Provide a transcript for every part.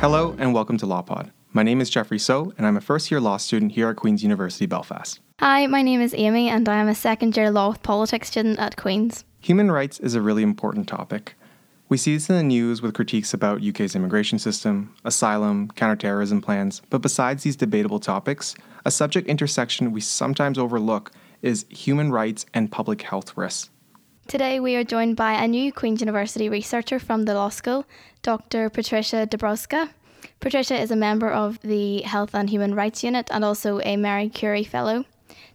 Hello and welcome to LawPod. My name is Jeffrey So, and I'm a first year law student here at Queen's University Belfast. Hi, my name is Amy, and I am a second year law with politics student at Queen's. Human rights is a really important topic. We see this in the news with critiques about UK's immigration system, asylum, counterterrorism plans, but besides these debatable topics, a subject intersection we sometimes overlook is human rights and public health risks. Today, we are joined by a new Queen's University researcher from the law school, Dr. Patricia Dabrowska. Patricia is a member of the Health and Human Rights Unit and also a Marie Curie Fellow.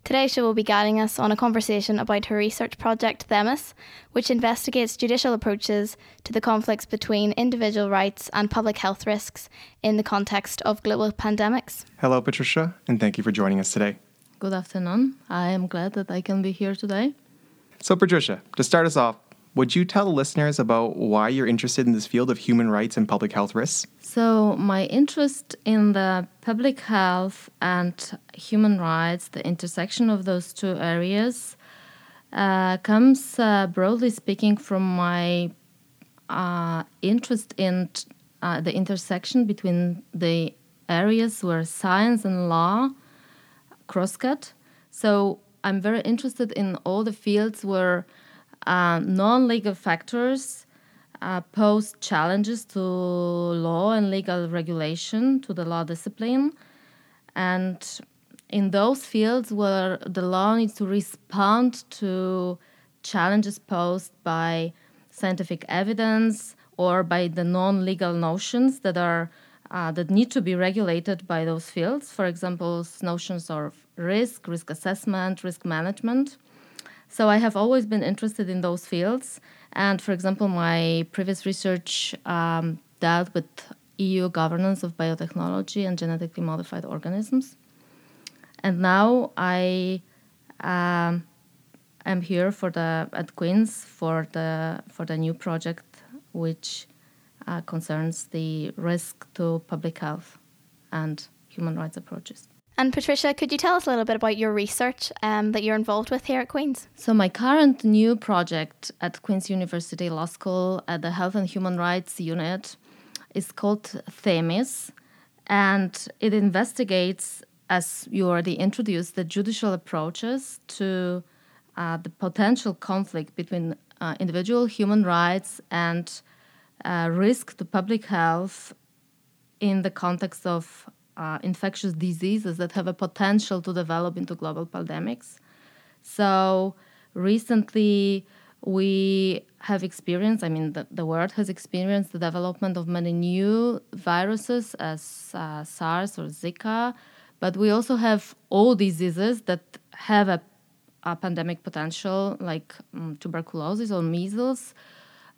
Today, she will be guiding us on a conversation about her research project, Themis, which investigates judicial approaches to the conflicts between individual rights and public health risks in the context of global pandemics. Hello, Patricia, and thank you for joining us today. Good afternoon. I am glad that I can be here today. So, Patricia, to start us off, would you tell the listeners about why you're interested in this field of human rights and public health risks? So, my interest in the public health and human rights, the intersection of those two areas, uh, comes uh, broadly speaking from my uh, interest in uh, the intersection between the areas where science and law crosscut. So, I'm very interested in all the fields where uh, non legal factors uh, pose challenges to law and legal regulation, to the law discipline. And in those fields where the law needs to respond to challenges posed by scientific evidence or by the non legal notions that are uh, that need to be regulated by those fields. For example, notions of risk, risk assessment, risk management. So I have always been interested in those fields. And for example, my previous research um, dealt with EU governance of biotechnology and genetically modified organisms. And now I um, am here for the at Queen's for the for the new project, which uh, concerns the risk to public health and human rights approaches. And Patricia, could you tell us a little bit about your research um, that you're involved with here at Queen's? So, my current new project at Queen's University Law School at the Health and Human Rights Unit is called Themis, and it investigates, as you already introduced, the judicial approaches to uh, the potential conflict between uh, individual human rights and uh, risk to public health in the context of uh, infectious diseases that have a potential to develop into global pandemics. So recently, we have experienced, I mean, the, the world has experienced the development of many new viruses as uh, SARS or Zika, but we also have all diseases that have a, a pandemic potential, like um, tuberculosis or measles.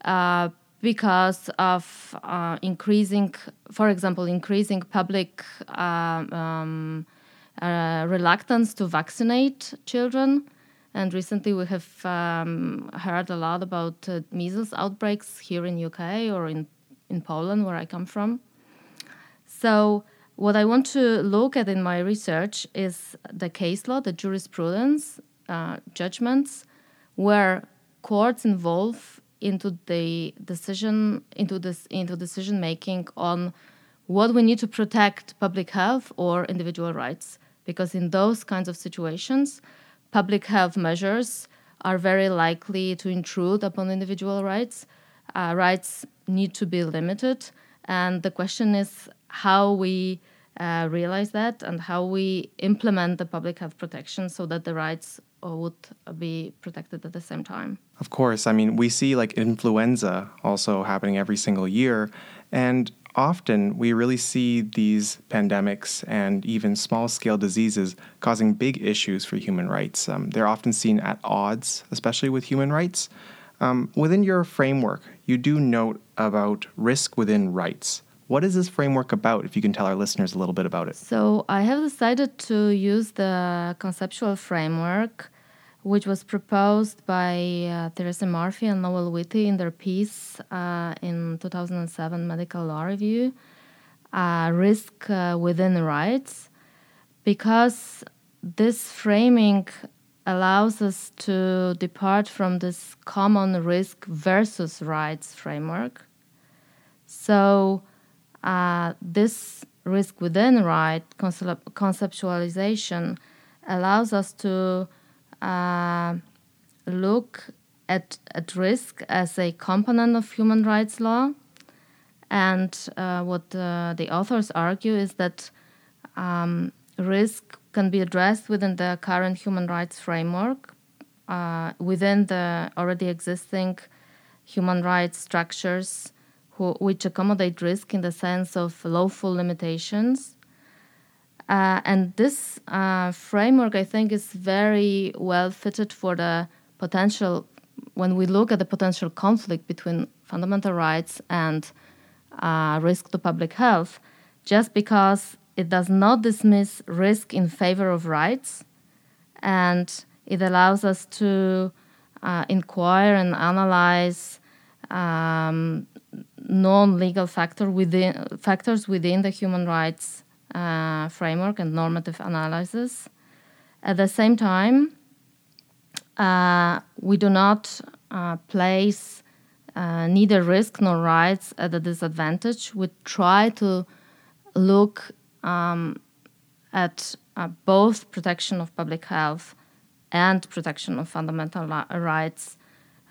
Uh, because of uh, increasing, for example, increasing public uh, um, uh, reluctance to vaccinate children. And recently, we have um, heard a lot about uh, measles outbreaks here in UK or in in Poland, where I come from. So, what I want to look at in my research is the case law, the jurisprudence, uh, judgments, where courts involve into the decision into this into decision making on what we need to protect public health or individual rights. Because in those kinds of situations public health measures are very likely to intrude upon individual rights. Uh, rights need to be limited. And the question is how we uh, realize that and how we implement the public health protection so that the rights would be protected at the same time. Of course. I mean, we see like influenza also happening every single year. And often we really see these pandemics and even small scale diseases causing big issues for human rights. Um, they're often seen at odds, especially with human rights. Um, within your framework, you do note about risk within rights. What is this framework about, if you can tell our listeners a little bit about it? So, I have decided to use the conceptual framework, which was proposed by uh, Teresa Murphy and Noel Whitty in their piece uh, in 2007 Medical Law Review, uh, Risk uh, Within Rights, because this framing allows us to depart from this common risk versus rights framework. So, uh, this risk within right conceptualization allows us to uh, look at, at risk as a component of human rights law. And uh, what uh, the authors argue is that um, risk can be addressed within the current human rights framework, uh, within the already existing human rights structures who, which accommodate risk in the sense of lawful limitations. Uh, and this uh, framework, I think, is very well fitted for the potential, when we look at the potential conflict between fundamental rights and uh, risk to public health, just because it does not dismiss risk in favor of rights, and it allows us to uh, inquire and analyze um, non-legal factor within factors within the human rights uh, framework and normative analysis. At the same time, uh, we do not uh, place uh, neither risk nor rights at a disadvantage. We try to look um, at uh, both protection of public health and protection of fundamental rights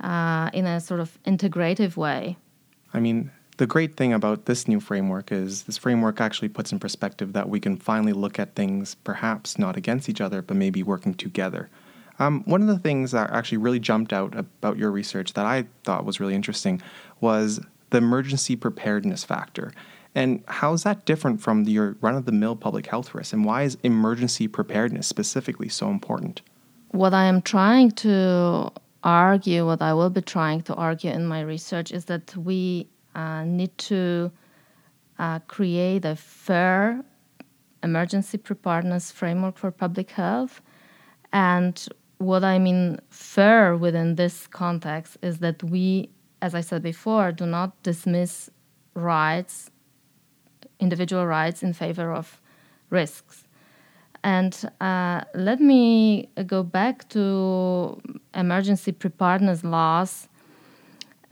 uh, in a sort of integrative way. I mean, the great thing about this new framework is this framework actually puts in perspective that we can finally look at things perhaps not against each other, but maybe working together. Um, one of the things that actually really jumped out about your research that I thought was really interesting was the emergency preparedness factor. And how is that different from your run of the mill public health risk? And why is emergency preparedness specifically so important? What I am trying to argue, what I will be trying to argue in my research, is that we need to uh, create a fair emergency preparedness framework for public health. And what I mean fair within this context is that we, as I said before, do not dismiss rights, individual rights, in favor of risks. And uh, let me go back to emergency preparedness laws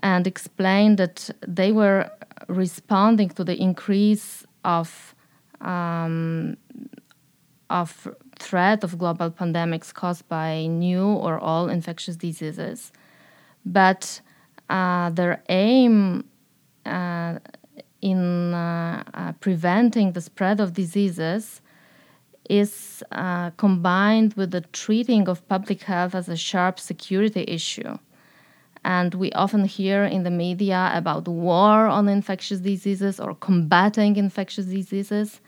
and explain that they were responding to the increase of um, of threat of global pandemics caused by new or all infectious diseases, but uh, their aim uh, in uh, uh preventing the spread of diseases is uh, combined with the treating of public health as a sharp security issue. And we often hear in the media about war on infectious diseases or combating infectious diseases.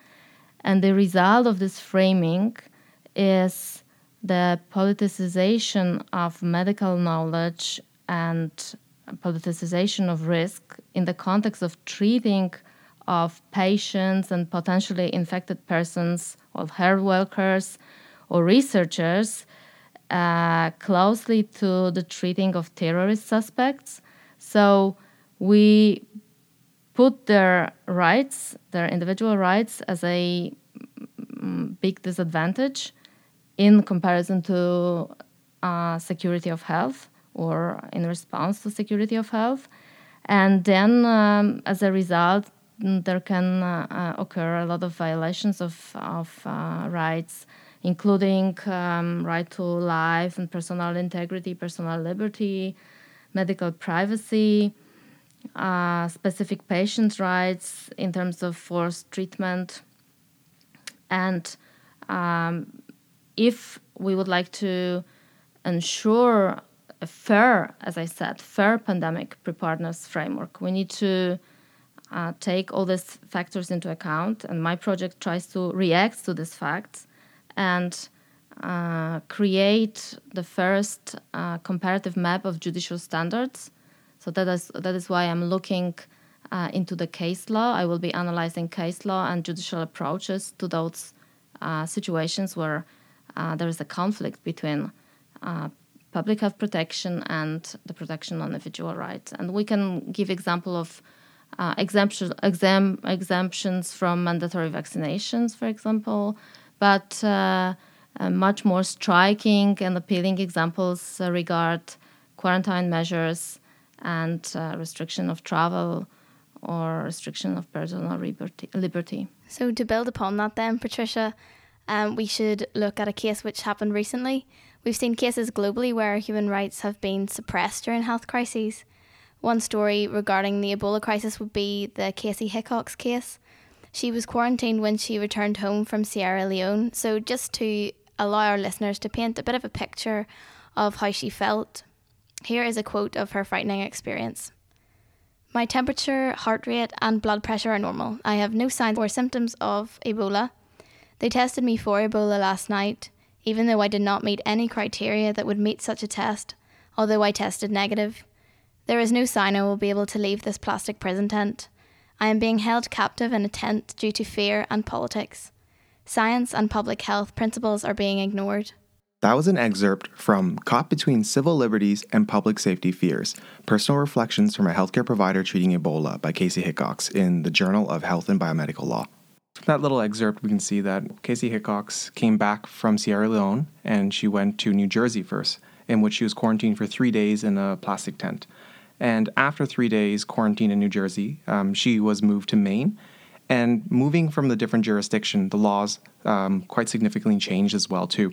And the result of this framing is the politicization of medical knowledge and politicization of risk in the context of treating of patients and potentially infected persons or health workers or researchers uh, closely to the treating of terrorist suspects. So we put their rights, their individual rights, as a mm, big disadvantage in comparison to uh, security of health or in response to security of health. And then, um, as a result, there can uh, uh, occur a lot of violations of, of uh, rights, including um, right to life and personal integrity, personal liberty, medical privacy, uh, specific patient rights in terms of forced treatment. And um, if we would like to ensure a fair, as I said, fair pandemic preparedness framework, we need to uh, take all these factors into account, and my project tries to react to these facts and uh, create the first uh, comparative map of judicial standards. So that is that is why I'm looking uh, into the case law. I will be analyzing case law and judicial approaches to those uh, situations where uh, there is a conflict between uh, public health protection and the protection of individual rights. And we can give example of exam, exemptions from mandatory vaccinations, for example, but uh, much more striking and appealing examples regard quarantine measures and restriction of travel or restriction of personal liberty. So, to build upon that, then, Patricia, um, we should look at a case which happened recently. We've seen cases globally where human rights have been suppressed during health crises. One story regarding the Ebola crisis would be the Kaci Hickox case. She was quarantined when she returned home from Sierra Leone. So, just to allow our listeners to paint a bit of a picture of how she felt, here is a quote of her frightening experience. My temperature, heart rate, and blood pressure are normal. I have no signs or symptoms of Ebola. They tested me for Ebola last night, even though I did not meet any criteria that would meet such a test, although I tested negative. There is no sign I will be able to leave this plastic prison tent. I am being held captive in a tent due to fear and politics. Science and public health principles are being ignored. That was an excerpt from Caught Between Civil Liberties and Public Safety Fears Personal Reflections from a Healthcare Provider Treating Ebola by Kaci Hickox in the Journal of Health and Biomedical Law. From that little excerpt, we can see that Kaci Hickox came back from Sierra Leone and she went to New Jersey first, in which she was quarantined for three days in a plastic tent. And after three days quarantine in New Jersey, um, she was moved to Maine. And moving from the different jurisdiction, the laws um, quite significantly changed as well too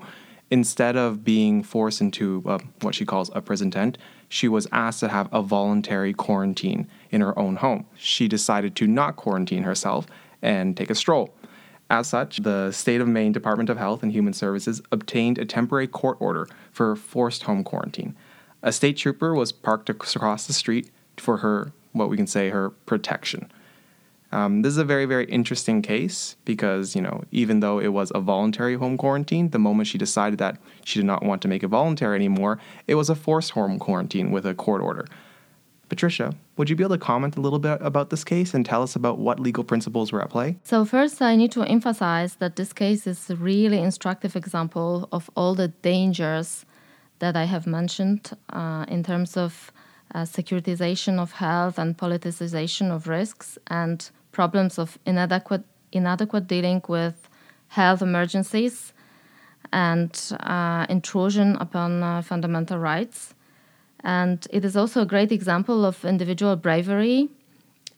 instead of being forced into uh, what she calls a prison tent, she was asked to have a voluntary quarantine in her own home. She decided to not quarantine herself and take a stroll. As such, the State of Maine Department of Health and Human Services obtained a temporary court order for forced home quarantine. A state trooper was parked across the street for her, what we can say, her protection. Um, this is a very, very interesting case because, you know, even though it was a voluntary home quarantine, the moment she decided that she did not want to make it voluntary anymore, it was a forced home quarantine with a court order. Patricia, would you be able to comment a little bit about this case and tell us about what legal principles were at play? So, first, I need to emphasize that this case is a really instructive example of all the dangers that I have mentioned uh, in terms of uh, securitization of health and politicization of risks and problems of inadequate inadequate dealing with health emergencies and uh, intrusion upon uh, fundamental rights. And it is also a great example of individual bravery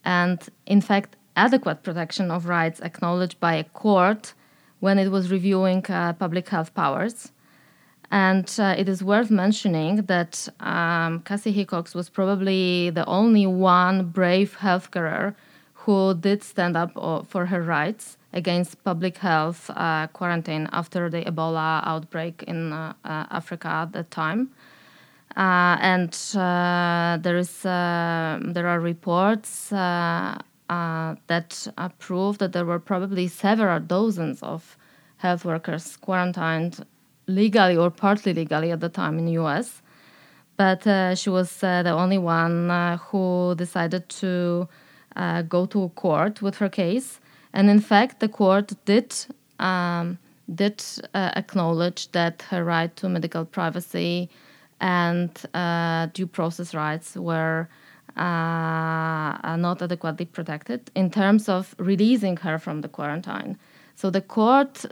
and, in fact, adequate protection of rights acknowledged by a court when it was reviewing uh, public health powers. And uh, it is worth mentioning that um, Kaci Hickox was probably the only one brave healthcare who did stand up for her rights against public health uh, quarantine after the Ebola outbreak in uh, uh Africa at that time. Uh, and uh, there is there are reports that prove that there were probably several dozens of health workers quarantined legally or partly legally at the time in the U.S. But she was the only one who decided to uh, go to court with her case. And in fact, the court did um, did uh, acknowledge that her right to medical privacy and uh, due process rights were uh, not adequately protected in terms of releasing her from the quarantine. So the court,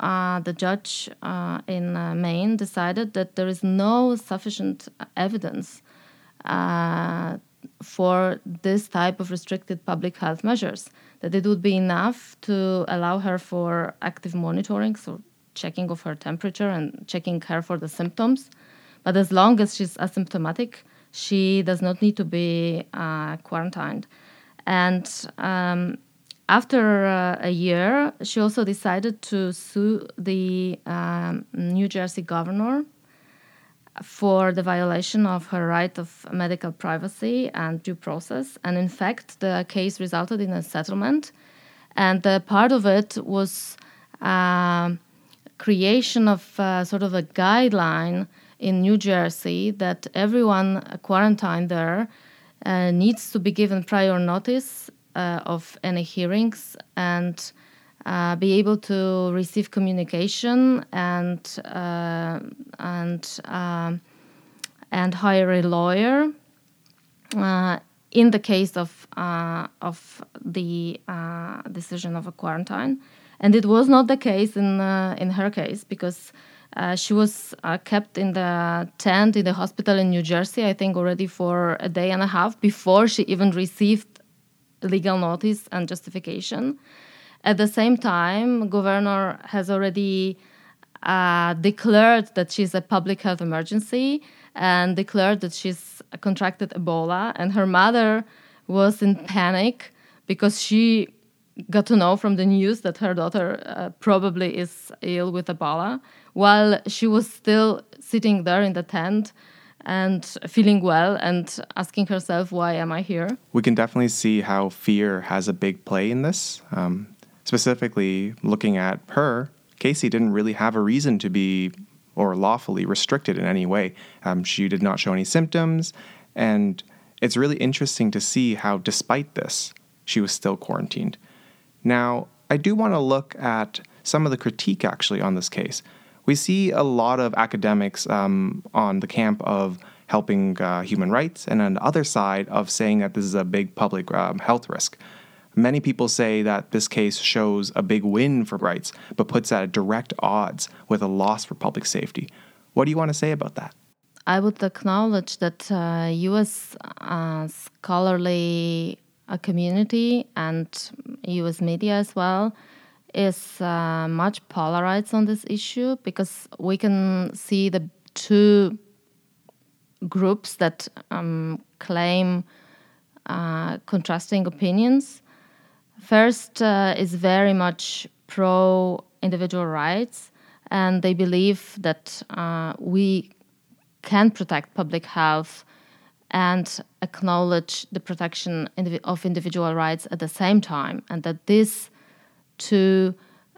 uh, the judge uh, in Maine, decided that there is no sufficient evidence for this type of restricted public health measures that it would be enough to allow her for active monitoring so checking of her temperature and checking her for the symptoms. But as long as she's asymptomatic she does not need to be uh, quarantined. And um, after uh, a year she also decided to sue the um, new jersey governor for the violation of her right of medical privacy and due process. And in fact, the case resulted in a settlement. And the part of it was uh, creation of uh, sort of a guideline in New Jersey that everyone quarantined there uh, needs to be given prior notice uh, of any hearings and uh, be able to receive communication and uh, and um, and hire a lawyer. Uh, in the case of uh, of the decision of a quarantine, and it was not the case in in her case because uh, she was uh, kept in the tent in the hospital in New Jersey, I think, already for a day and a half before she even received legal notice and justification. At the same time, governor has already uh, declared that she's a public health emergency and declared that she's contracted Ebola, and her mother was in panic because she got to know from the news that her daughter uh, probably is ill with Ebola while she was still sitting there in the tent and feeling well and asking herself, Why am I here? We can definitely see how fear has a big play in this. Um, specifically, looking at her, Kaci didn't really have a reason to be or lawfully restricted in any way. Um, she did not show any symptoms, and it's really interesting to see how, despite this, she was still quarantined. Now, I do want to look at some of the critique actually on this case we see a lot of academics um, on the camp of helping uh, human rights, and on the other side of saying that this is a big public um, health risk. Many people say that this case shows a big win for rights, but puts at direct odds with a loss for public safety. What do you want to say about that? I would acknowledge that uh, U.S. Uh, scholarly uh, community and U.S. media as well is uh, much polarized on this issue because we can see the two groups that um, claim uh, contrasting opinions. First uh, is very much pro individual rights, and they believe that uh, we can protect public health and acknowledge the protection of individual rights at the same time, and that this two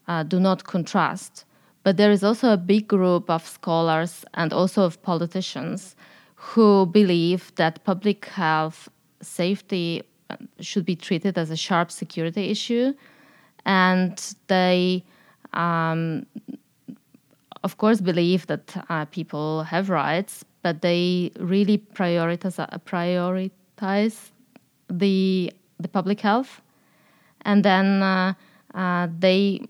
uh, do not contrast. But there is also a big group of scholars and also of politicians who believe that public health safety uh, should be treated as a sharp security issue. And they, um, of course, believe that uh, people have rights, but they really prioritize, uh, prioritize the, the public health. And then uh, they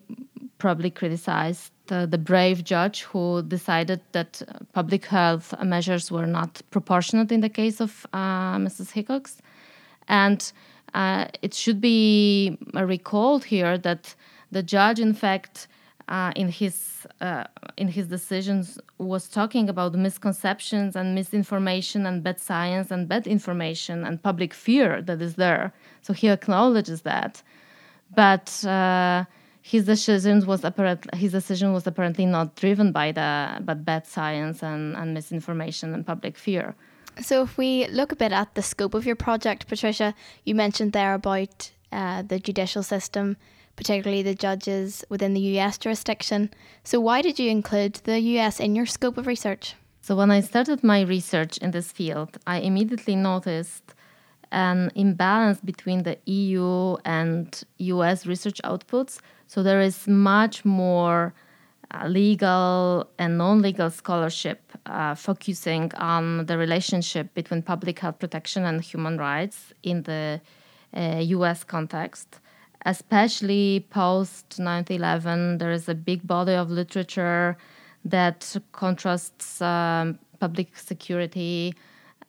probably criticized uh, the brave judge who decided that public health measures were not proportionate in the case of uh, Mrs. Hickox. And uh, it should be recalled here that the judge, in fact, uh, in his uh, in his decisions, was talking about misconceptions and misinformation and bad science and bad information and public fear that is there. So he acknowledges that, but uh, his decision was apparently his decision was apparently not driven by the but bad science and, and misinformation and public fear. So, if we look a bit at the scope of your project, Patricia, you mentioned there about uh, the judicial system, particularly the judges within the US jurisdiction. So, why did you include the US in your scope of research? So, when I started my research in this field, I immediately noticed an imbalance between the EU and US research outputs. So there is much more uh, legal and non legal scholarship uh, focusing on the relationship between public health protection and human rights in the uh, US context. Especially post 9 11, there is a big body of literature that contrasts um, public security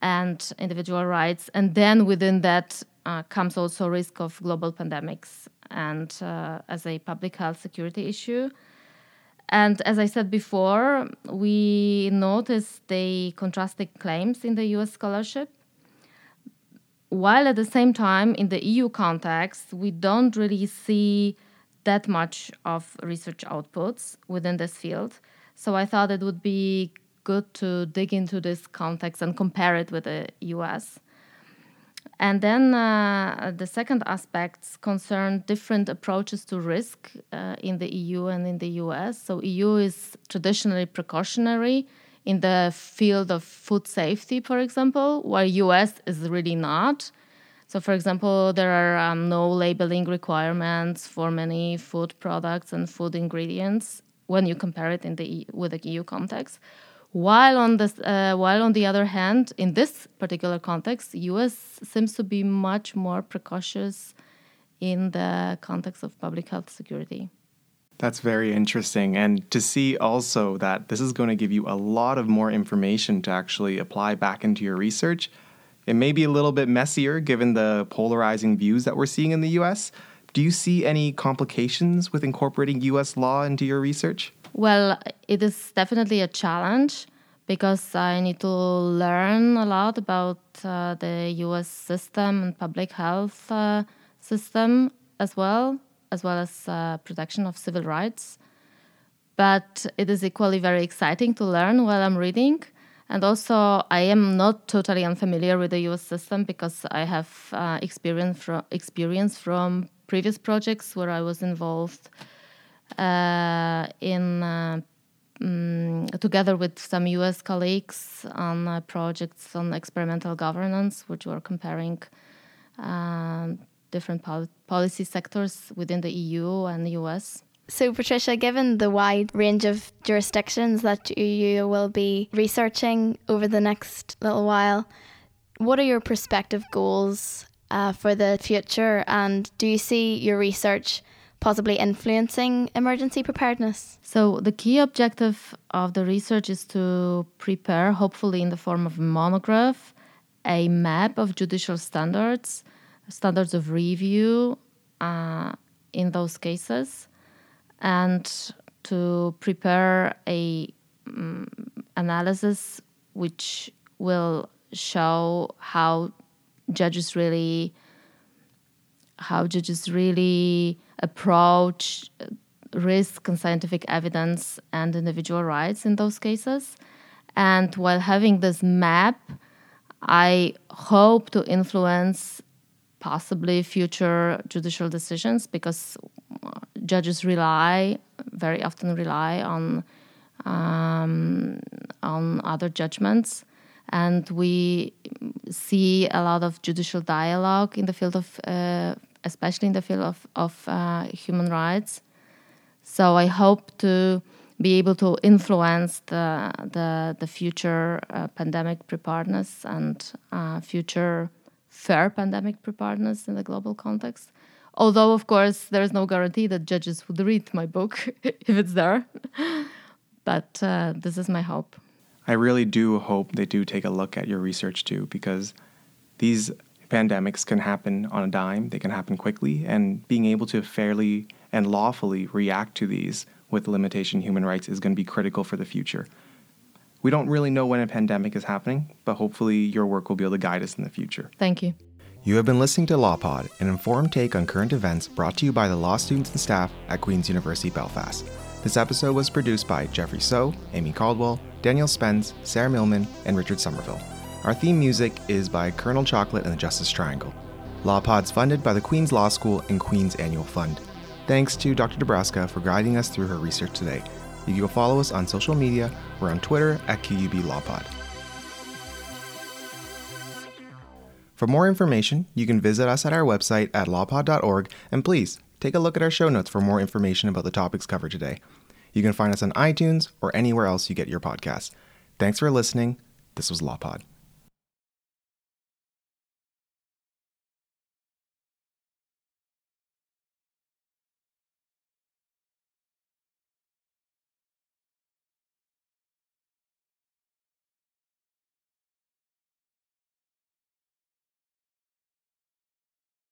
and individual rights. And then within that uh, comes also risk of global pandemics and uh, as a public health security issue. And as I said before, we noticed the contrasting claims in the US scholarship. While at the same time, in the EU context, we don't really see that much of research outputs within this field. So I thought it would be good to dig into this context and compare it with the US. And then uh, the second aspects concern different approaches to risk uh, in the EU and in the US. So EU is traditionally precautionary in the field of food safety, for example, while US is really not. So, for example, there are um, no labeling requirements for many food products and food ingredients when you compare it in the with the EU context. While on this, uh, while on the other hand, in this particular context, US seems to be much more precautious in the context of public health security. That's very interesting. And to see also that this is going to give you a lot of more information to actually apply back into your research. It may be a little bit messier given the polarizing views that we're seeing in the US. Do you see any complications with incorporating US law into your research? Well, it is definitely a challenge because I need to learn a lot about uh, the US system and public health uh, system as well as well as uh, protection of civil rights. But it is equally very exciting to learn while I'm reading. And also, I am not totally unfamiliar with the US system because I have uh, experience, from, experience from previous projects where I was involved in um, together with some US colleagues on uh, projects on experimental governance, which were comparing um, different pol- policy sectors within the EU and the US. So, Patricia, given the wide range of jurisdictions that you will be researching over the next little while, what are your prospective goals uh, for the future? And do you see your research possibly influencing emergency preparedness? So, the key objective of the research is to prepare, hopefully in the form of a monograph, a map of judicial standards standards of review uh, in those cases and to prepare a um, analysis which will show how judges really how judges really approach risk and scientific evidence and individual rights in those cases. And while having this map i hope to influence possibly future judicial decisions because judges rely very often rely on um, on other judgments. And we see a lot of judicial dialogue in the field of uh, especially in the field of, of uh, human rights so i hope to be able to influence the the, the future uh, pandemic preparedness and uh, future fair pandemic preparedness in the global context. Although, of course, there is no guarantee that judges would read my book if it's there. but uh, this is my hope. I really do hope they do take a look at your research too, because these pandemics can happen on a dime, they can happen quickly, and being able to fairly and lawfully react to these with limitation human rights is going to be critical for the future. We don't really know when a pandemic is happening, but hopefully your work will be able to guide us in the future. Thank you. You have been listening to LawPod, an informed take on current events brought to you by the law students and staff at Queen's University Belfast. This episode was produced by Jeffrey So, Amy Caldwell, Daniel Spence, Sarah Millman, and Richard Somerville. Our theme music is by Colonel Chocolate and the Justice Triangle. LawPod's funded by the Queen's Law School and Queen's Annual Fund. Thanks to Dr. Dabrowska for guiding us through her research today. You can follow us on social media. We're on Twitter at QUB LawPod. For more information, you can visit us at our website at lawpod.org and please take a look at our show notes for more information about the topics covered today. You can find us on iTunes or anywhere else you get your podcasts. Thanks for listening. This was LawPod.